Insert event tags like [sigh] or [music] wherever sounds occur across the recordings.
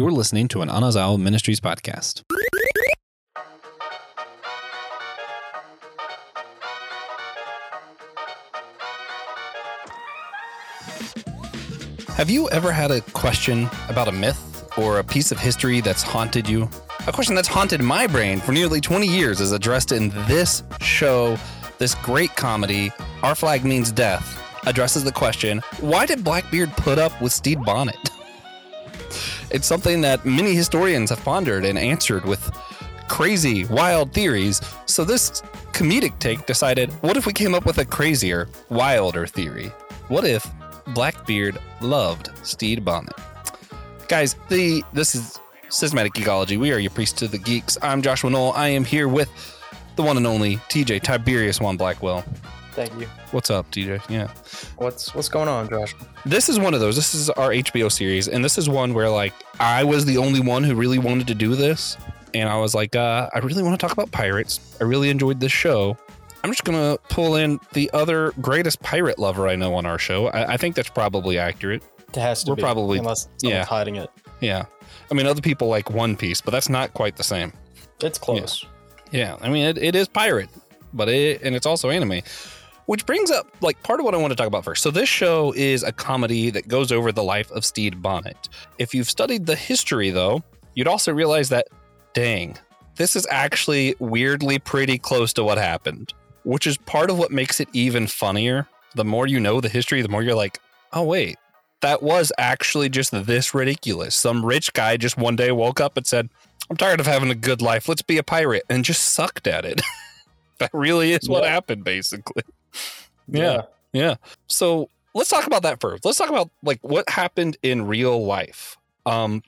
You're listening to an Anazao Ministries podcast. Have you ever had a question about a myth or a piece of history that's haunted you? A question that's haunted my brain for nearly 20 years is addressed in this show, this great comedy, Our Flag Means Death, addresses the question why did Blackbeard put up with Stede Bonnet? It's something that many historians have pondered and answered with crazy, wild theories. So this comedic take decided what if we came up with a crazier, wilder theory? What if Blackbeard loved Stede Bonnet? Guys, the this is Systematic Geekology. We are your priest to the geeks. I'm Joshua Noel. I am here with the one and only TJ Tiberius Juan Blackwell. Thank you. What's up, TJ? Yeah. What's what's going on, Josh? This is one of those. This is our HBO series, and this is one where like I was the only one who really wanted to do this, and I was like, uh, I really want to talk about pirates. I really enjoyed this show. I'm just gonna pull in the other greatest pirate lover I know on our show. I, I think that's probably accurate. It has to We're be, probably- unless someone's yeah. hiding it. Yeah. I mean, other people like One Piece, but that's not quite the same. It's close. Yeah, I mean it, it is pirate, but it and it's also anime. Which brings up like part of what I want to talk about first. So this show is a comedy that goes over the life of Stede Bonnet. If you've studied the history though, you'd also realize that dang, this is actually weirdly pretty close to what happened, which is part of what makes it even funnier. The more you know the history, the more you're like, "Oh wait, that was actually just this ridiculous. Some rich guy just one day woke up and said, I'm tired of having a good life. Let's be a pirate and just sucked at it. [laughs] that really is what Yeah. happened, basically. [laughs] Yeah. Yeah. So let's talk about that first. Let's talk about like what happened in real life. Um,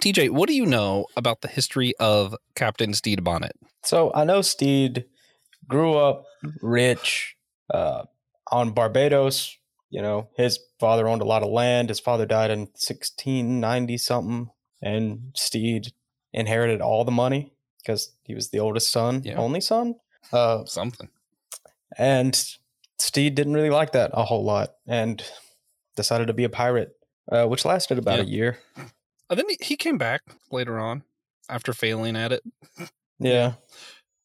TJ, what do you know about the history of Captain Stede Bonnet? So I know Stede grew up rich uh, on Barbados. You know, his father owned a lot of land. His father died in 1690 something, and Stede inherited all the money because he was the oldest son, Yeah. only son. Uh, Something. And Stede didn't really like that a whole lot, and decided to be a pirate, uh, which lasted about a year. And then he, he came back later on after failing at it. Yeah.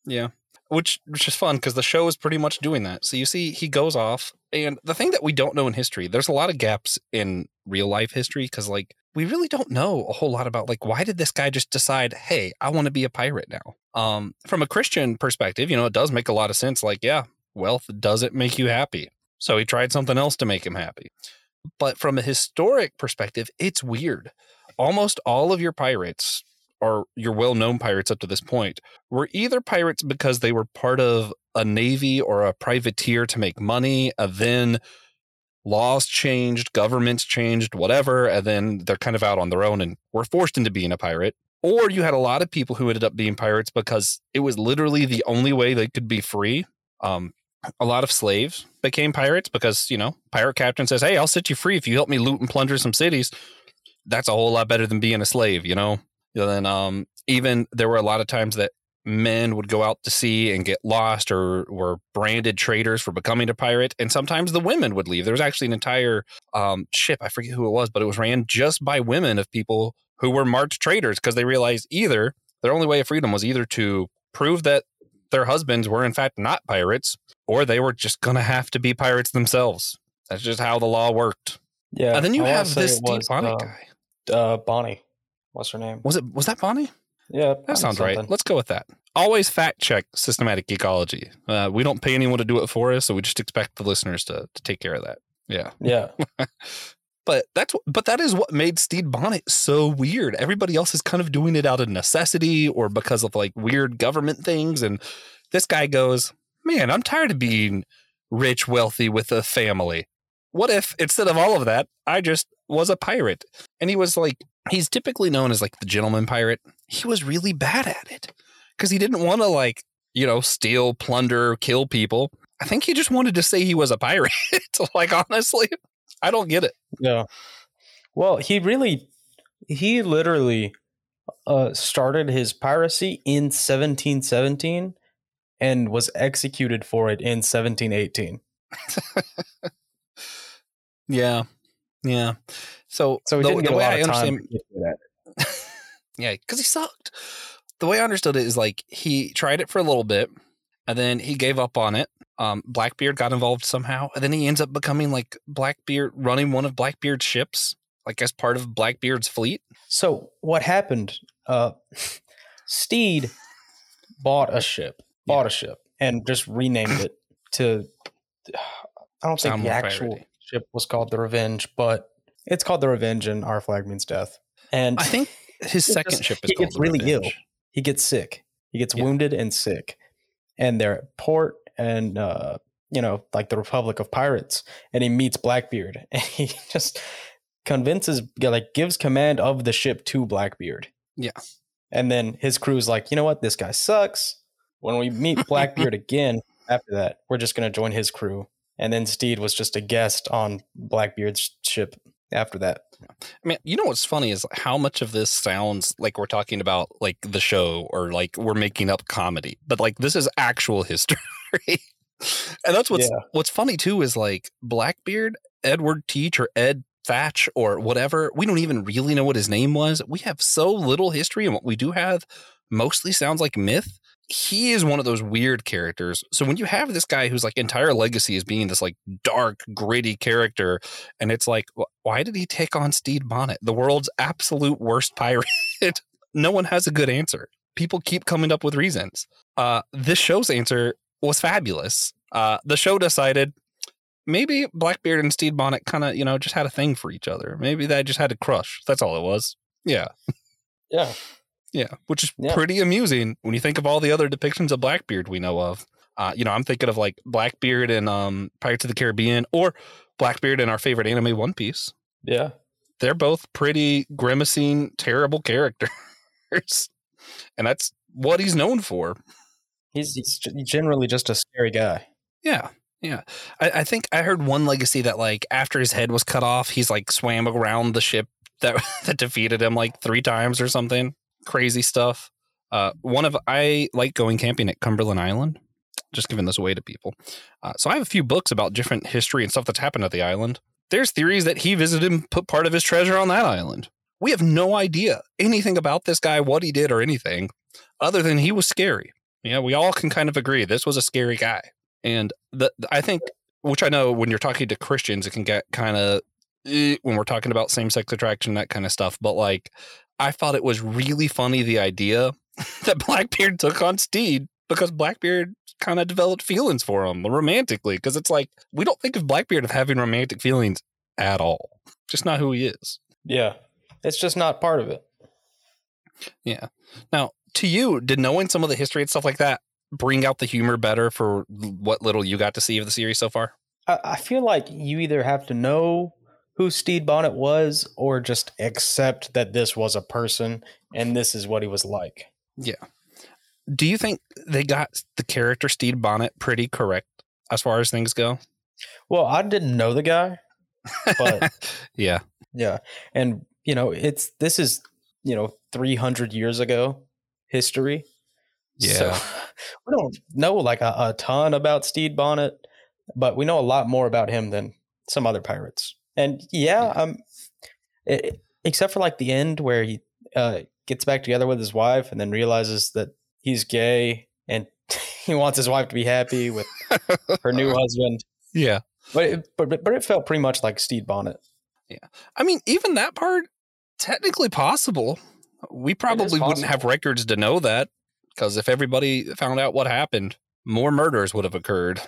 Yeah. Which which is fun because the show is pretty much doing that. So you see he goes off and the thing that we don't know in history, there's a lot of gaps in real life history because like we really don't know a whole lot about like why did this guy just decide, hey, I want to be a pirate now? Um from a Christian perspective, you know, it does make a lot of sense. Like, yeah, wealth doesn't make you happy. So he tried something else to make him happy. But from a historic perspective, it's weird. Almost all of your pirates or your well-known pirates up to this point were either pirates because they were part of a navy or a privateer to make money, and then laws changed, governments changed, whatever, and then they're kind of out on their own and were forced into being a pirate. Or you had a lot of people who ended up being pirates because it was literally the only way they could be free. Um, a lot of slaves became pirates because, you know, pirate captain says, Hey, I'll set you free if you help me loot and plunder some cities. That's a whole lot better than being a slave, you know? And then um, even there were a lot of times that men would go out to sea and get lost or were branded traitors for becoming a pirate. And sometimes the women would leave. There was actually an entire um, ship, I forget who it was, but it was ran just by women of people who were marked traitors because they realized either their only way of freedom was either to prove that their husbands were in fact not pirates or they were just going to have to be pirates themselves. That's just how the law worked. Yeah. and then you I have this was, Bonnet uh, guy. Uh, Bonny. What's her name? Was it was that Bonny? Yeah. That Bonny sounds right. Let's go with that. Always fact check systematic geekology. Uh, we don't pay anyone to do it for us, so we just expect the listeners to, to take care of that. Yeah, Yeah. [laughs] but that's but that is what made Stede Bonnet so weird. Everybody else is kind of doing it out of necessity or because of like weird government things, and this guy goes, "Man, I'm tired of being rich, wealthy with a family. What if instead of all of that, I just was a pirate?" And he was like, he's typically known as like the gentleman pirate. He was really bad at it because he didn't want to like you know steal, plunder, kill people. I think he just wanted to say he was a pirate. [laughs] like honestly, I don't get it. Yeah. Well, he really, he literally uh, started his piracy in 1717 and was executed for it in 1718. [laughs] Yeah, yeah. So, So he the, didn't get the a way lot I of time. understand, to get good at it. yeah, because he sucked. The way I understood it is like he tried it for a little bit, and then he gave up on it. Um, Blackbeard got involved somehow, and then he ends up becoming like Blackbeard, running one of Blackbeard's ships, like as part of Blackbeard's fleet. So what happened? Uh, Stede bought a ship, bought a ship, and just renamed it [clears throat] to. I don't think Sound the actual piratey. ship was called the Revenge, but it's called the Revenge, and our flag means death. And I think his second just- ship is he called gets really ill. He gets sick. He gets Yeah. wounded and sick, and they're at port and uh, you know, like the Republic of Pirates, and he meets Blackbeard, [laughs] and he just convinces, like, gives command of the ship to Blackbeard. Yeah. and then his crew's like, you know what, this guy sucks. When we meet [laughs] Blackbeard again after that, we're just gonna join his crew. And then Stede was just a guest on Blackbeard's ship after that. I mean, you know what's funny is how much of this sounds like we're talking about like the show or like we're making up comedy, but like this is actual history. [laughs] [laughs] and that's what's Yeah. what's funny too is like Blackbeard, Edward Teach, or Ed Thatch, or whatever. We don't even really know what his name was. We have so little history, and what we do have mostly sounds like myth. He is one of those weird characters. So when you have this guy whose like entire legacy is being this like dark, gritty character, and it's like, why did he take on Stede Bonnet, the world's absolute worst pirate? [laughs] no one has a good answer. People keep coming up with reasons. Uh, this show's answer was fabulous. Uh, the show decided maybe Blackbeard and Steve Bonnet kind of, you know, just had a thing for each other. Maybe they just had a crush. That's all it was. Yeah. Yeah. Yeah. Which is Yeah. pretty amusing when you think of all the other depictions of Blackbeard we know of. Uh, you know, I'm thinking of like Blackbeard in um, Pirates of the Caribbean or Blackbeard in our favorite anime, One Piece. Yeah. They're both pretty grimacing, terrible characters. [laughs] and that's what he's known for. He's, he's generally just a scary guy. Yeah. Yeah. I, I think I heard one legacy that like after his head was cut off, he's like swam around the ship that [laughs] that defeated him like three times or something. Crazy stuff. Uh one of I like going camping at Cumberland Island. Just giving this away to people. Uh, so I have a few books about different history and stuff that's happened at the island. There's theories that he visited and put part of his treasure on that island. We have no idea anything about this guy, what he did, or anything, other than he was scary. Yeah, we all can kind of agree this was a scary guy. And the I think, which I know when you're talking to Christians, it can get kind of eh, when we're talking about same sex attraction, that kind of stuff. But like, I thought it was really funny the idea [laughs] that Blackbeard took on Stede because Blackbeard kind of developed feelings for him romantically. Because it's like we don't think of Blackbeard of having romantic feelings at all. Just not who he is. Yeah. It's just not part of it. Yeah. Now, to you, did knowing some of the history and stuff like that bring out the humor better for what little you got to see of the series so far? I, I feel like you either have to know who Stede Bonnet was or just accept that this was a person and this is what he was like. Yeah. Do you think they got the character Steve Bonnet pretty correct as far as things go? Well, I didn't know the guy, but [laughs] yeah. yeah. And, you know, it's this is, you know, 300 years ago history. Yeah. So [laughs] we don't know like a, a ton about Stede Bonnet, but we know a lot more about him than some other pirates. And yeah, Yeah. um, it, except for like the end where he uh, gets back together with his wife and then realizes that he's gay and [laughs] he wants his wife to be happy with [laughs] her new husband. Yeah. But it, but but it felt pretty much like Stede Bonnet. Yeah. I mean, even that part, technically possible. We probably wouldn't have records to know that because if everybody found out what happened, more murders would have occurred.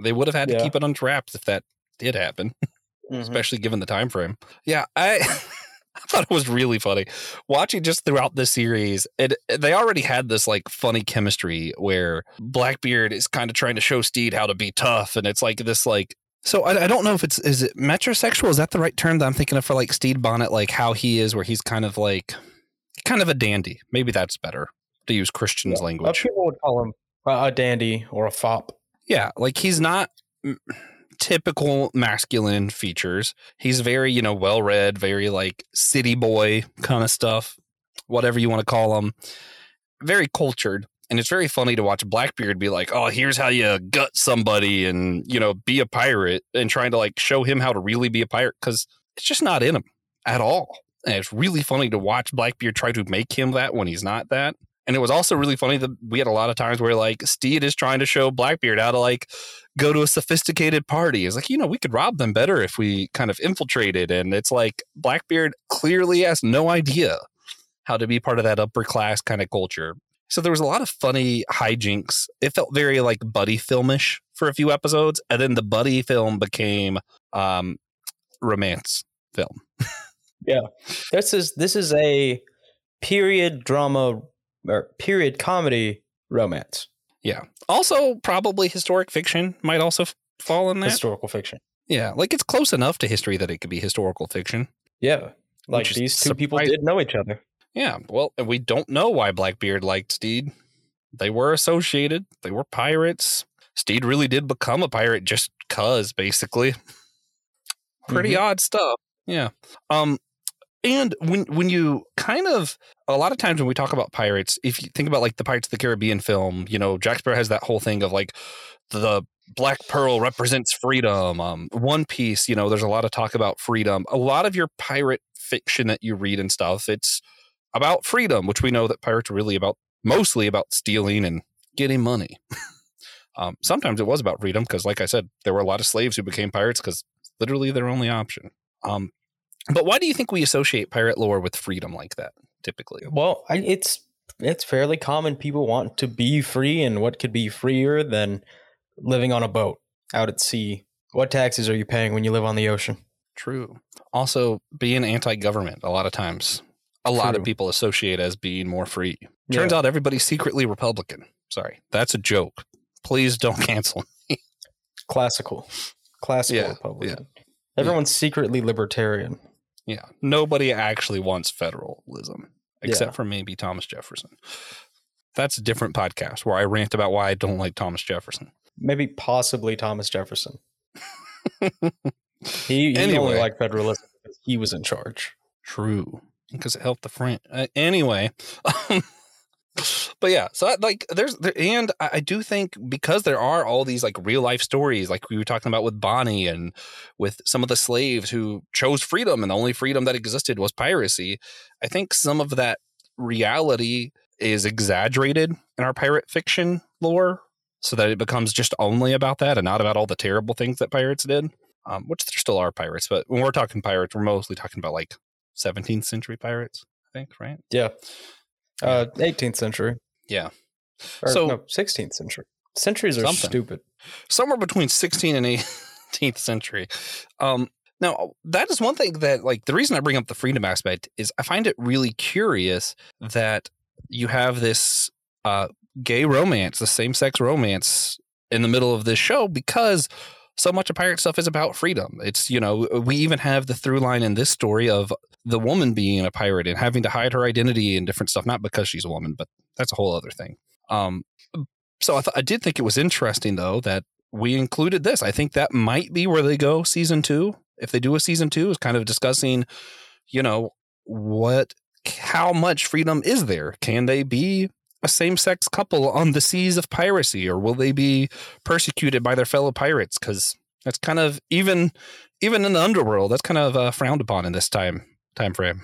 They would have had to keep it under wraps if that did happen. Mhm. especially given the time frame. Yeah, I [laughs] I thought it was really funny watching just throughout the series. It they already had this like funny chemistry where Blackbeard is kind of trying to show Stede how to be tough, and it's like this like. So I, I don't know if it's is it metrosexual? Is that the right term that I'm thinking of for like Stede Bonnet, like how he is, where he's kind of like kind of a dandy. Maybe that's better to use Christian's Uh, language. people would call him a dandy or a fop. Yeah, like he's not typical masculine features. He's very, you know, well read, very like city boy kind of stuff, whatever you want to call him. Very cultured. And it's very funny to watch Blackbeard be like, oh, here's how you gut somebody and, you know, be a pirate and trying to like show him how to really be a pirate because it's just not in him at all. And it's really funny to watch Blackbeard try to make him that when he's not that. And it was also really funny that we had a lot of times where like Stede is trying to show Blackbeard how to like go to a sophisticated party. It's like, you know, we could rob them better if we kind of infiltrated. And it's like Blackbeard clearly has no idea how to be part of that upper class kind of culture. So there was a lot of funny hijinks. It felt very like buddy filmish for a few episodes, and then the buddy film became um, romance film. [laughs] yeah, this is this is a period drama or period comedy romance. Yeah. Also, probably historic fiction might also f- fall in that. Historical fiction. Yeah, like it's close enough to history that it could be historical fiction. Yeah, like these two people did know each other. Yeah, well, we don't know why Blackbeard liked Stede. They were associated. They were pirates. Stede really did become a pirate just cuz, basically. Pretty odd stuff. Yeah. Um, and when when you kind of a lot of times when we talk about pirates, if you think about like the Pirates of the Caribbean film, you know, Jack Sparrow has that whole thing of like the Black Pearl represents freedom. Um, One Piece, you know, there's a lot of talk about freedom. A lot of your pirate fiction that you read and stuff, it's about freedom, which we know that pirates are really about mostly about stealing and getting money. [laughs] um, sometimes it was about freedom because, like I said, there were a lot of slaves who became pirates because literally their only option. Um, but why do you think we associate pirate lore with freedom like that typically? Well, I, it's it's fairly common. People want to be free, and what could be freer than living on a boat out at sea? What taxes are you paying when you live on the ocean? True. Also, being anti-government a lot of times, a lot of people associate as being more free. Turns Yeah. out everybody's secretly Republican. Sorry, that's a joke. Please don't [laughs] cancel. Classical, classical Yeah, Republican. Everyone's secretly libertarian. Yeah, nobody actually wants federalism except Yeah. for maybe Thomas Jefferson. That's a different podcast where I rant about why I don't like Thomas Jefferson. Maybe possibly Thomas Jefferson. [laughs] He, he Anyway. only liked federalism because he was in charge. True, because it helped the French. Uh, anyway, [laughs] but yeah, so like there's there, and I, I do think because there are all these like real life stories, like we were talking about with Bonny and with some of the slaves who chose freedom, and the only freedom that existed was piracy. I think some of that reality is exaggerated in our pirate fiction lore, so that it becomes just only about that and not about all the terrible things that pirates did. Um, which there still are pirates, but when we're talking pirates, we're mostly talking about like 17th century pirates, I think, right? Yeah. Uh, 18th century. Yeah. Or, So- no, 16th century. Centuries are Something. stupid. Somewhere between 16 and 18th century. Um, now, that is one thing that, like, the reason I bring up the freedom aspect is I find it really curious that you have this uh, gay romance, the same sex romance in the middle of this show because so much of pirate stuff is about freedom. It's, you know, we even have the through line in this story of the woman being a pirate and having to hide her identity and different stuff, not because she's a woman, but that's a whole other thing. Um, so I, th- I did think it was interesting, though, that we included this. I think that might be where they go season two. If they do a season two, is kind of discussing, you know, what, how much freedom is there? Can they be a same sex couple on the seas of piracy, or will they be persecuted by their fellow pirates? Because that's kind of even, even in the underworld, that's kind of uh, frowned upon in this time time frame.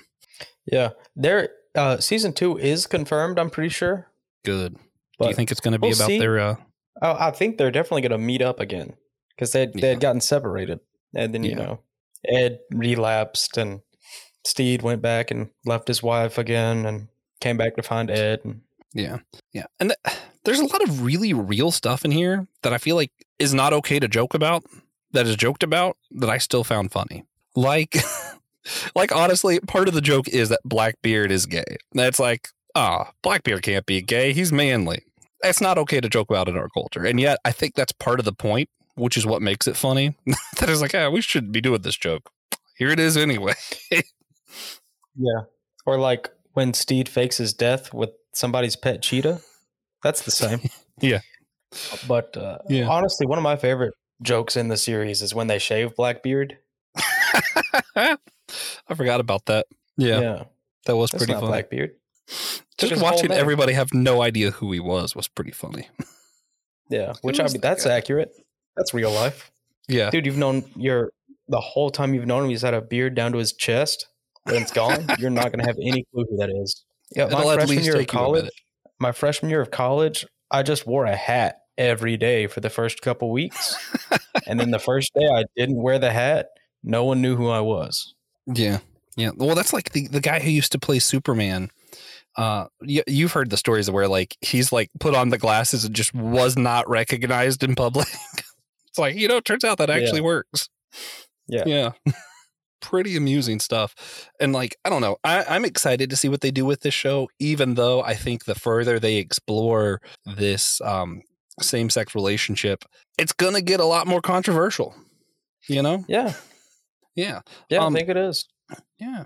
Yeah. There, uh, season two is confirmed, I'm pretty sure. Good. do But you think it's going to be we'll about see. their? Uh, Oh, I think they're definitely going to meet up again because they they had gotten separated, and then you Yeah. know Ed relapsed, and Stede went back and left his wife again, and came back to find Ed. And Yeah. Yeah. And th- [sighs] there's a lot of really real stuff in here that I feel like is not okay to joke about, that is joked about, that I still found funny. Like, [laughs] like honestly, part of the joke is that Blackbeard is gay. That's like, ah, Blackbeard can't be gay. He's manly. That's not okay to joke about in our culture. And yet, I think that's part of the point, which is what makes it funny. [laughs] that is like, ah, we shouldn't be doing this joke. Here it is anyway. [laughs] yeah, or like when Stede fakes his death with somebody's pet cheetah. That's the same. [laughs] Yeah. But uh, Yeah. honestly, one of my favorite jokes in the series is when they shave Blackbeard. [laughs] I forgot about that. Yeah, that was that's pretty funny. Blackbeard. Took Just watching everybody have no idea who he was was pretty funny. [laughs] Yeah, which I mean, that that's guy? accurate. That's real life. Yeah. Dude, you've known your the whole time you've known him, he's had a beard down to his chest. when it's gone, you're not going to have any clue who that is. Yeah, It'll my freshman least year of take you a college, my freshman year of college, I just wore a hat every day for the first couple weeks, [laughs] and then the first day I didn't wear the hat, no one knew who I was. Yeah. Yeah. Well, that's like the, the guy who used to play Superman. Uh, you, you've heard the stories where like he's like put on the glasses and just was not recognized in public. [laughs] it's like, you know, it turns out that actually works. Yeah. Yeah. [laughs] Pretty amusing stuff. And like, I don't know, I, I'm excited to see what they do with this show, even though I think the further they explore this um, same sex relationship, it's going to get a lot more controversial. You know? Yeah, Yeah. yeah, Um, I think it is. Yeah.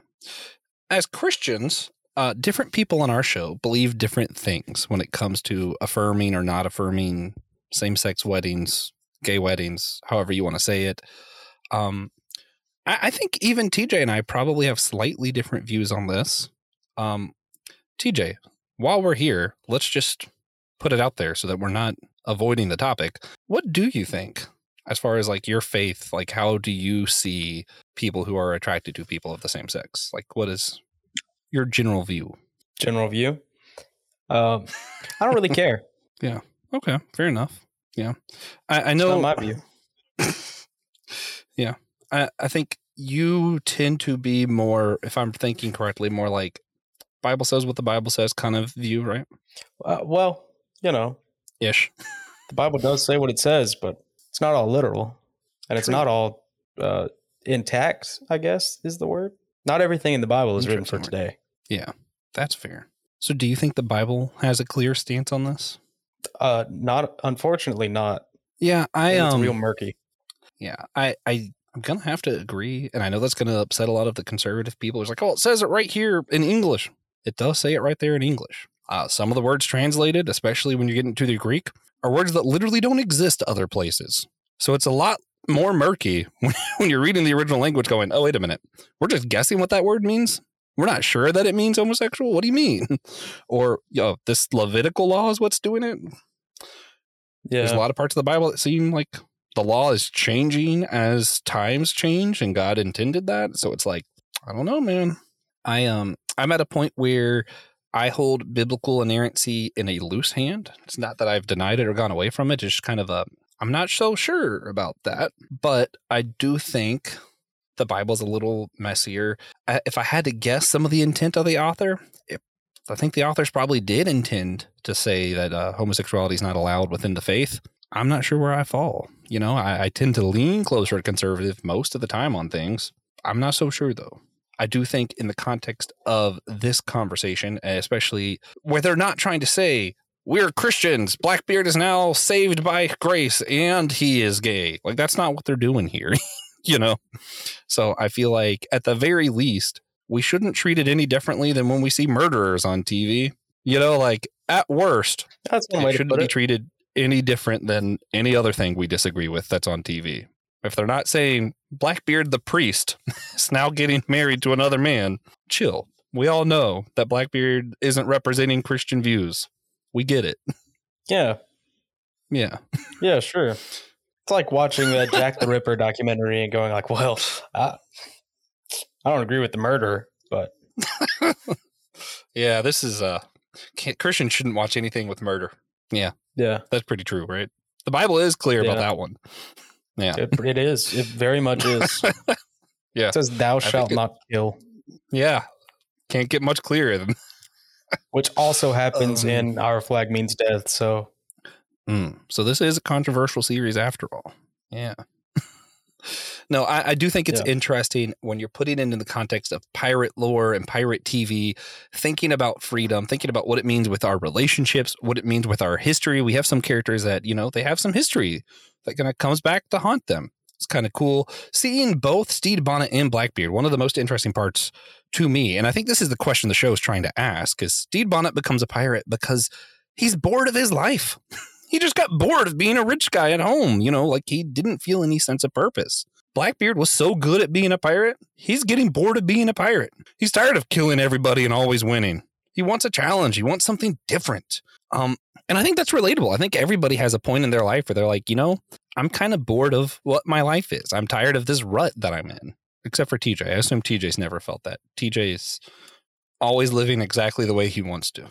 As Christians, uh, different people on our show believe different things when it comes to affirming or not affirming same sex weddings, gay weddings, however you want to say it. Um, I, I think even TJ and I probably have slightly different views on this. Um, TJ, while we're here, let's just put it out there so that we're not avoiding the topic. What do you think as far as like your faith? Like, how do you see people who are attracted to people of the same sex? Like, what is your general view? General view. Um, I don't really care. [laughs] Yeah. Okay, fair enough. Yeah, I, I know. my view. [laughs] yeah, I, I think you tend to be more, if I'm thinking correctly, more like Bible says what the Bible says kind of view, right? Uh, well, you know, Ish. the Bible does say what it says, but it's not all literal, and it's True. not all uh, intact. I guess is the word. Not everything in the Bible is written for today. Yeah, that's fair. So, do you think the Bible has a clear stance on this? Uh, not unfortunately not. Yeah, I it's um, real murky. Yeah, I, I, I'm gonna have to agree, and I know that's gonna upset a lot of the conservative people. It's like, oh, it says it right here in English. It does say it right there in English. Uh, some of the words translated, especially when you get into the Greek, are words that literally don't exist other places. So it's a lot more murky [laughs] when, when you're reading the original language, going, oh, wait a minute, we're just guessing what that word means. We're not sure that it means homosexual. What do you mean? [laughs] or, yo, this Levitical law is what's doing it. Yeah. There's a lot of parts of the Bible that seem like the law is changing as times change and God intended that. So it's like, I don't know, man. I um I'm at a point where I hold biblical inerrancy in a loose hand. It's not that I've denied it or gone away from it. It's just kind of a I'm not so sure about that. But I do think the Bible's a little messier. If I had to guess some of the intent of the author, I think the authors probably did intend to say that uh, homosexuality is not allowed within the faith. I'm not sure where I fall. You know, I, I tend to lean closer to conservative most of the time on things. I'm not so sure though. I do think in the context of this conversation, especially where they're not trying to say we're Christians, Blackbeard is now saved by grace and he is gay. Like that's not what they're doing here, [laughs] you know. So I feel like at the very least, we shouldn't treat it any differently than when we see murderers on TV. You know, like at worst, that's one way it shouldn't be treated any different than any other thing we disagree with that's on TV. If they're not saying Blackbeard the priest [laughs] is now getting married to another man, chill. We all know that Blackbeard isn't representing Christian views. We get it. [laughs] Yeah, Yeah. yeah, sure. It's like watching that Jack the Ripper documentary and going like, "Well, I, I don't agree with the murder, but [laughs] Yeah, this is uh can't, Christians shouldn't watch anything with murder. Yeah, Yeah. That's pretty true, right? The Bible is clear about that one. Yeah. it, it is. It very much is. [laughs] Yeah. it says, "Thou think shalt it- not kill," Yeah. Can't get much clearer than [laughs] which also happens Um, in "Our Flag Means Death." So Mm, so this is a controversial series after all. Yeah. No, I, I do think it's Yeah. interesting when you're putting it into the context of pirate lore and pirate TV, thinking about freedom, thinking about what it means with our relationships, what it means with our history. We have some characters that, you know, they have some history that kind of comes back to haunt them. It's kind of cool seeing both Stede Bonnet and Blackbeard. One of the most interesting parts to me, and I think this is the question the show is trying to ask, is Stede Bonnet becomes a pirate because he's bored of his life. [laughs] he just got bored of being a rich guy at home, you know, like he didn't feel any sense of purpose. Blackbeard was so good at being a pirate, he's getting bored of being a pirate. He's tired of killing everybody and always winning. He wants a challenge, he wants something different. Um, and I think that's relatable. I think everybody has a point in their life where they're like, you know, I'm kind of bored of what my life is. I'm tired of this rut that I'm in. except for TJ. I assume TJ's never felt that. TJ's always living exactly the way he wants to.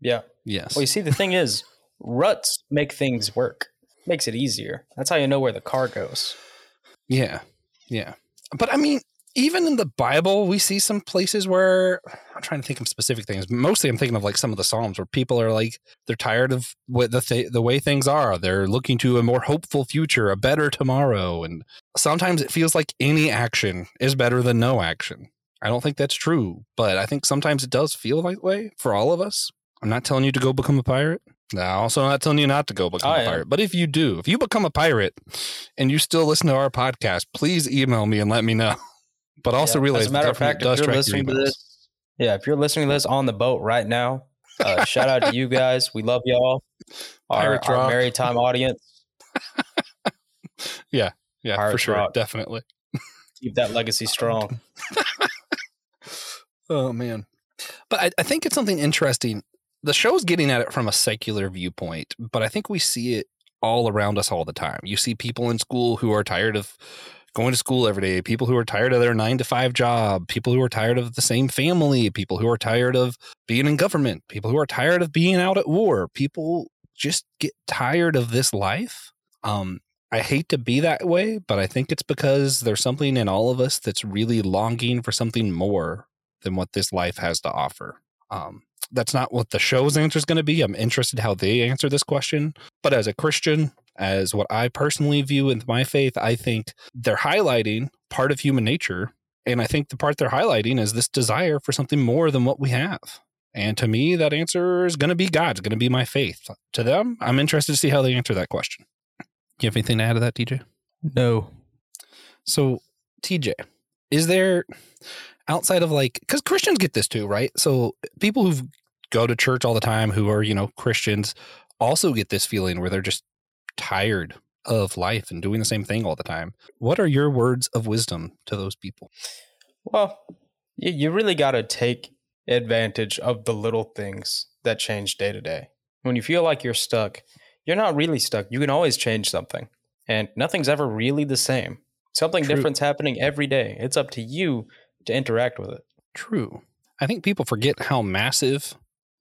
Yeah. Yes. Well, you see, the thing is, ruts make things work. Makes it easier. That's how you know where the car goes. Yeah. Yeah. But I mean, even in the Bible, we see some places where I'm trying to think of specific things. Mostly, I'm thinking of like some of the Psalms where people are like they're tired of what the th- the way things are. They're looking to a more hopeful future, a better tomorrow, and sometimes it feels like any action is better than no action. I don't think that's true, but I think sometimes it does feel that way for all of us. I'm not telling you to go become a pirate. No, also not telling you not to go become I a pirate. But if you do, if you become a pirate and you still listen to our podcast, please email me and let me know. [laughs] But also Yeah. realize as a matter of fact, if you're listening to this, yeah, if you're listening to this on the boat right now, uh, shout out to you guys. We love y'all. Our, our maritime audience. [laughs] Yeah, yeah, for Pirates sure, rock. definitely. Keep that legacy strong. [laughs] Oh man, but I, I think it's something interesting. The show's getting at it from a secular viewpoint, but I think we see it all around us all the time. You see people in school who are tired of going to school every day, people who are tired of their nine to five job, people who are tired of the same family, people who are tired of being in government, people who are tired of being out at war. People just get tired of this life. Um, I hate to be that way, but I think it's because there's something in all of us that's really longing for something more than what this life has to offer. Um, that's not what the show's answer is going to be. I'm interested how they answer this question. But as a Christian, as what I personally view in my faith, I think they're highlighting part of human nature. And I think the part they're highlighting is this desire for something more than what we have. And to me, that answer is going to be God's going to be my faith. To them, I'm interested to see how they answer that question. You have anything to add to that, TJ? No. So, TJ, is there outside of like because Christians get this too, right? So people who go to church all the time, who are you know Christians, also get this feeling where they're just tired of life and doing the same thing all the time. What are your words of wisdom to those people? Well, you, really got to take advantage of the little things that change day to day. When you feel like you're stuck, you're not really stuck. You can always change something, and nothing's ever really the same. Something True. different's happening every day. It's up to you to interact with it. True. I think people forget how massive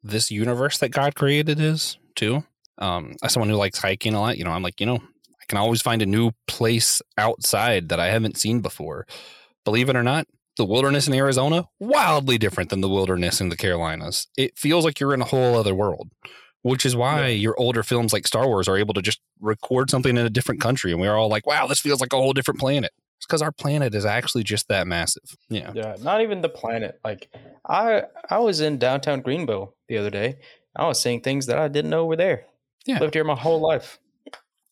this universe that God created is too. Um, as someone who likes hiking a lot, you know, I'm like, you know, I can always find a new place outside that I haven't seen before. Believe it or not, the wilderness in Arizona wildly different than the wilderness in the Carolinas. It feels like you're in a whole other world, which is why Yeah. your older films like Star Wars are able to just record something in a different country, and we're all like, "Wow, this feels like a whole different planet." It's because our planet is actually just that massive. Yeah. Yeah, not even the planet. Like I I was in downtown Greenville the other day. I was seeing things that I didn't know were there. Yeah. Lived here my whole life.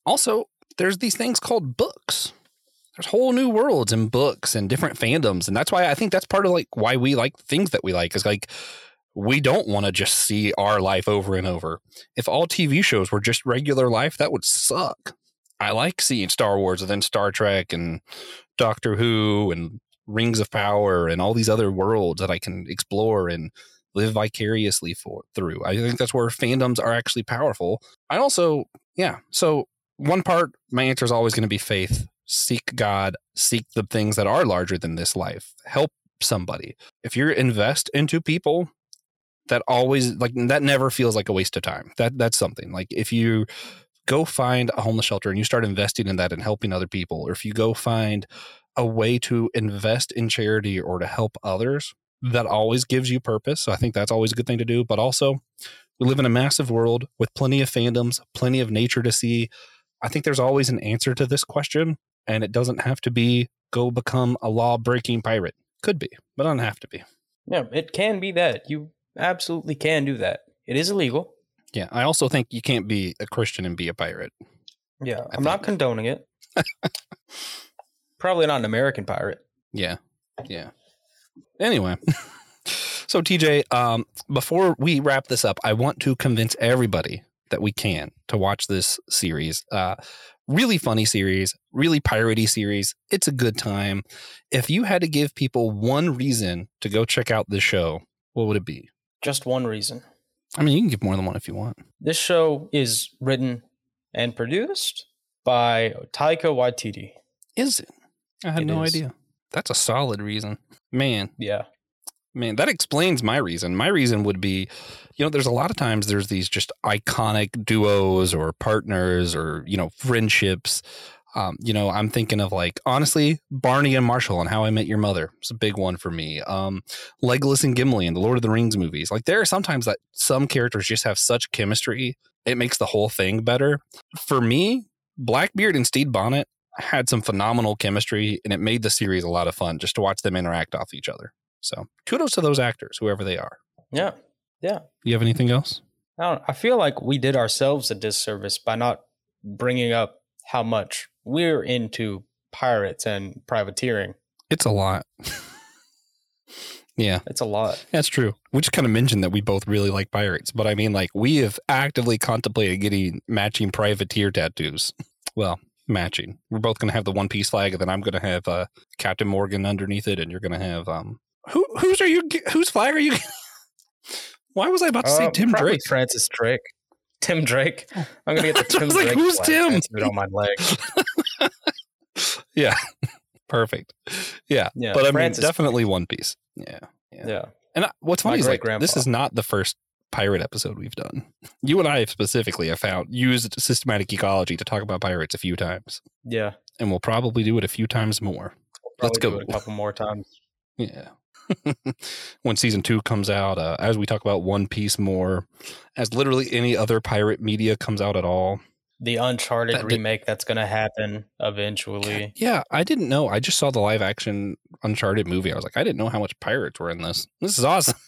also there's these things called books there's whole new worlds and books and different fandoms and that's why i think that's part of like why we like things that we like is like we don't want to just see our life over and over if all tv shows were just regular life that would suck i like seeing star wars and then star trek and doctor who and rings of power and all these other worlds that i can explore and live vicariously for through i think that's where fandoms are actually powerful i also yeah so one part, my answer is always going to be faith. Seek God, seek the things that are larger than this life. Help somebody. If you invest into people, that always like that never feels like a waste of time. That that's something. Like if you go find a homeless shelter and you start investing in that and helping other people, or if you go find a way to invest in charity or to help others, that always gives you purpose. So I think that's always a good thing to do. But also, we live in a massive world with plenty of fandoms, plenty of nature to see. I think there's always an answer to this question, and it doesn't have to be go become a law breaking pirate. Could be, but doesn't have to be. Yeah, it can be that. You absolutely can do that. It is illegal. Yeah. I also think you can't be a Christian and be a pirate. Yeah, I I'm not condoning it. [laughs] Probably not an American pirate. Yeah. Yeah. Anyway. [laughs] so TJ, um, before we wrap this up, I want to convince everybody that we can to watch this series. Uh, really funny series, really piratey series. It's a good time. If you had to give people one reason to go check out this show, what would it be? Just one reason. I mean, you can give more than one if you want. This show is written and produced by Taika Waititi. Is it? I had It no is. idea. That's a solid reason. Man, Yeah. man, that explains my reason. My reason would be, you know, there's a lot of times there's these just iconic duos or partners or, you know, friendships. Um, you know, I'm thinking of like honestly, Barney and Marshall and How I Met Your Mother. It's a big one for me. Um, Legolas and Gimli and the Lord of the Rings movies. Like there are sometimes that some characters just have such chemistry, it makes the whole thing better. For me, Blackbeard and Stede Bonnet had some phenomenal chemistry, and it made the series a lot of fun just to watch them interact off each other. So kudos to those actors, whoever they are. Yeah. Yeah. You have anything else? I don't I feel like we did ourselves a disservice by not bringing up how much we're into pirates and privateering. It's a lot. yeah, It's a lot. that's true. We just kind of mentioned that we both really like pirates, but I mean, like, we have actively contemplated getting matching privateer tattoos. Well, matching. We're both going to have the one piece flag, and then I'm going to have uh, Captain Morgan underneath it, and you're going to have um, who? Whose are you? Whose flag are you? Why was I about to say Uh, Tim Drake? Francis Drake. Tim Drake. Oh. I'm gonna get the [laughs] I Tim was like, Drake. who's flag Tim? on my leg. [laughs] [laughs] yeah, perfect. Yeah, Yeah, but I mean, Francis definitely One Piece. Yeah, Yeah. And I- what's My funny is like great-grandpa. this is not the first pirate episode we've done. You and I have specifically have found used systematic geekology to talk about pirates a few times, Yeah. and we'll probably do it a few times more. Let's Probably do go. a couple more times. Yeah. [laughs] when season two comes out, uh, as we talk about One Piece more, as literally any other pirate media comes out at all. The Uncharted That did- remake that's gonna happen eventually. Yeah, I didn't know. I just saw the live action Uncharted movie. I was like, I didn't know how much pirates were in this. This is awesome. [laughs]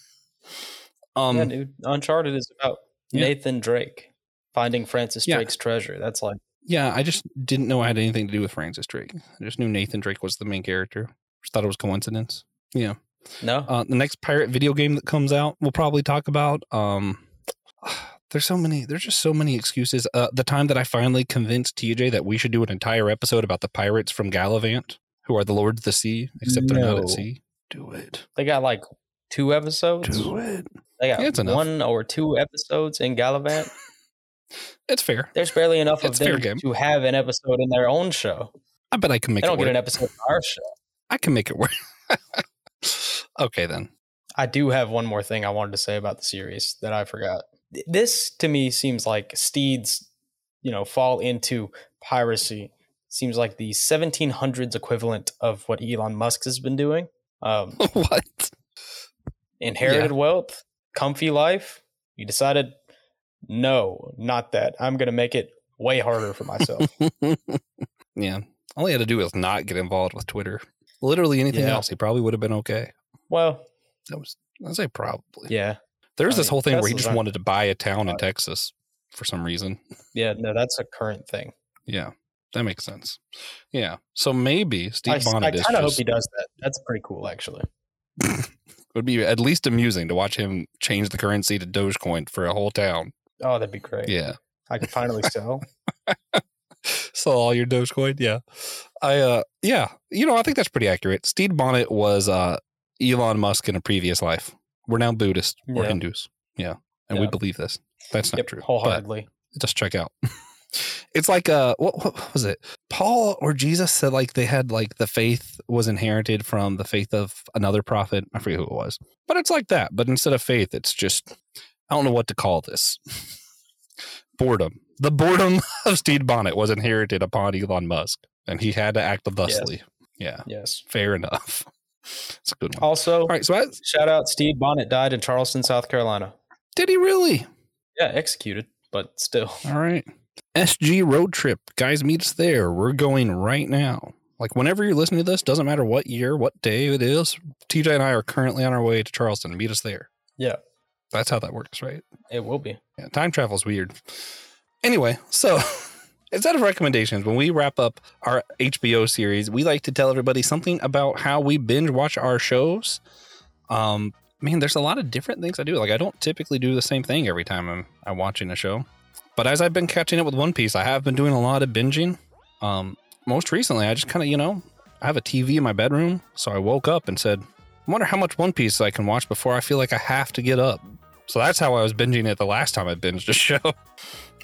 Um, yeah, dude. Uncharted is about Yeah. Nathan Drake finding Francis Yeah. Drake's treasure. That's like Yeah, I just didn't know I had anything to do with Francis Drake. I just knew Nathan Drake was the main character. Just thought it was coincidence. Yeah. no. Uh, the next pirate video game that comes out, we'll probably talk about. Um, there's so many. There's just so many excuses. Uh, the time that I finally convinced TJ that we should do an entire episode about the pirates from Galavant, who are the lords of the sea, except they're not No. at sea. Do it. They got like two episodes. Do it. They got Yeah, one or two episodes in Galavant. [laughs] It's fair. There's barely enough of It's fair them game. to have an episode in their own show. I bet I can make They it don't work. get an episode in our show. I can make it work. [laughs] okay then. I do have one more thing I wanted to say about the series that I forgot. Th- This to me seems like Stede's, you know, fall into piracy seems like the 1700s equivalent of what Elon Musk has been doing. Um, [laughs] what? inherited wealth, comfy life. You decided, no, not that. I'm going to make it way harder for myself. [laughs] yeah. All he had to do was not get involved with Twitter. Literally anything Yeah. else, he probably would have been okay. well, That was I say probably. yeah, There's I this mean, whole thing where he just wanted to buy a town in Texas for some reason. yeah. No, that's a current thing. Yeah. That makes sense. Yeah. So maybe Steve I, I Bonnet is kind of hope he does that. That's pretty cool, actually. It [laughs] would be at least amusing to watch him change the currency to Dogecoin for a whole town. Oh, that'd be great. Yeah. I could finally sell. [laughs] Sell all your Dogecoin. Yeah. I uh yeah. You know, I think that's pretty accurate. Steve Bonnet was uh Elon Musk in a previous life. We're now Buddhist or Yeah. Hindus. Yeah. And we believe this. That's not Yep, true. Wholeheartedly. just check out. [laughs] It's like uh what, what was it? Paul or Jesus said like they had like the faith was inherited from the faith of another prophet. I forget who it was. But it's like that. But instead of faith, it's just I don't know what to call this. [laughs] boredom. The boredom [laughs] of Steve Bonnet was inherited upon Elon Musk, and he had to act thusly. Yeah, Yes. fair enough. It's a good one. Also, All right, so I, shout out Steve Bonnet died in Charleston, South Carolina. did he really? Yeah, executed, but still. All right. SG road trip. Guys, meet us there. We're going right now. Like whenever you're listening to this, doesn't matter what year, what day it is. TJ and I are currently on our way to Charleston. Meet us there. Yeah, That's how that works, right? it will be. Yeah, time travel's weird. Anyway, so [laughs] instead of recommendations, when we wrap up our HBO series, we like to tell everybody something about how we binge watch our shows. Um, man, there's a lot of different things I do. Like I don't typically do the same thing every time I'm, I'm watching a show. But as I've been catching up with One Piece, I have been doing a lot of binging. Um, most recently, I just kind of, you know, I have a TV in my bedroom, so I woke up and said, I wonder how much One Piece I can watch before I feel like I have to get up. So that's how I was binging it the last time I binged a [laughs] show.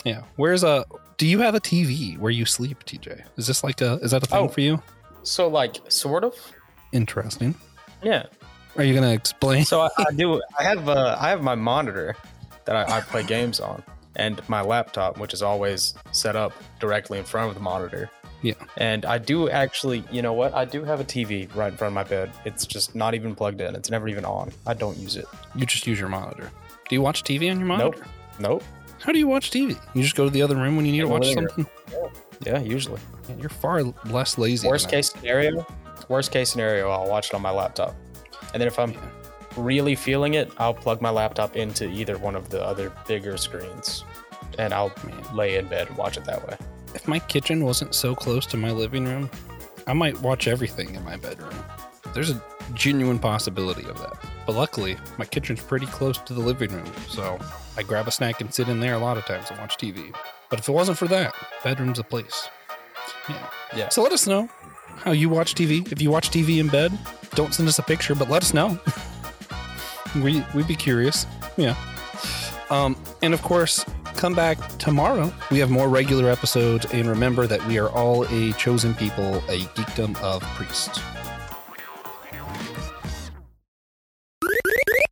yeah. Where's a do you have a TV where you sleep, TJ? Is this like a is that a thing Oh. for you? So, like, sort of. Interesting. Yeah. Are you gonna explain? So I, I [laughs] do. I have uh, I have my monitor that I, I play games on, and my laptop, which is always set up directly in front of the monitor. Yeah. And I do actually, you know what? I do have a TV right in front of my bed. It's just not even plugged in. It's never even on. I don't use it. You just use your monitor. Do you watch TV on your monitor? Nope. How do you watch TV? You just go to the other room when you need to watch room. something. Yeah, usually. Man, You're far less lazy. than Worst I case scenario. Worst case scenario, I'll watch it on my laptop. And then if I'm really feeling it, I'll plug my laptop into either one of the other bigger screens, and I'll Man. lay in bed and watch it that way. If my kitchen wasn't so close to my living room, I might watch everything in my bedroom. There's a genuine possibility of that. But luckily, my kitchen's pretty close to the living room, so I grab a snack and sit in there a lot of times and watch TV. But if it wasn't for that, bedroom's a place. Yeah. Yeah. So let us know how you watch TV. If you watch TV in bed, don't send us a picture, but let us know. [laughs] we we'd be curious. Yeah. Um, and of course, come back tomorrow. We have more regular episodes, and remember that we are all a chosen people, a geekdom of priests.